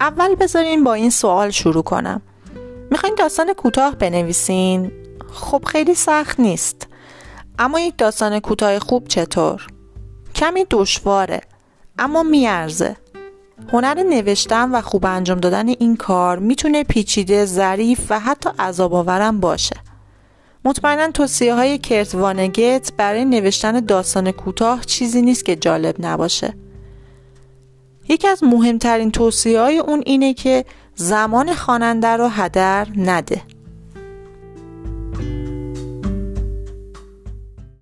اول بذارین با این سوال شروع کنم می‌خواین داستان کوتاه بنویسین؟ خب خیلی سخت نیست اما یک داستان کوتاه خوب چطور؟ کمی دشواره اما میارزه هنر نوشتن و خوب انجام دادن این کار می‌تونه پیچیده، ظریف و حتی عذاب آورم باشه. مطمئنا توصیه های کرت وانگت برای نوشتن داستان کوتاه چیزی نیست که جالب نباشه. یکی از مهمترین توصیه های اون اینه که زمان خواننده رو هدر نده.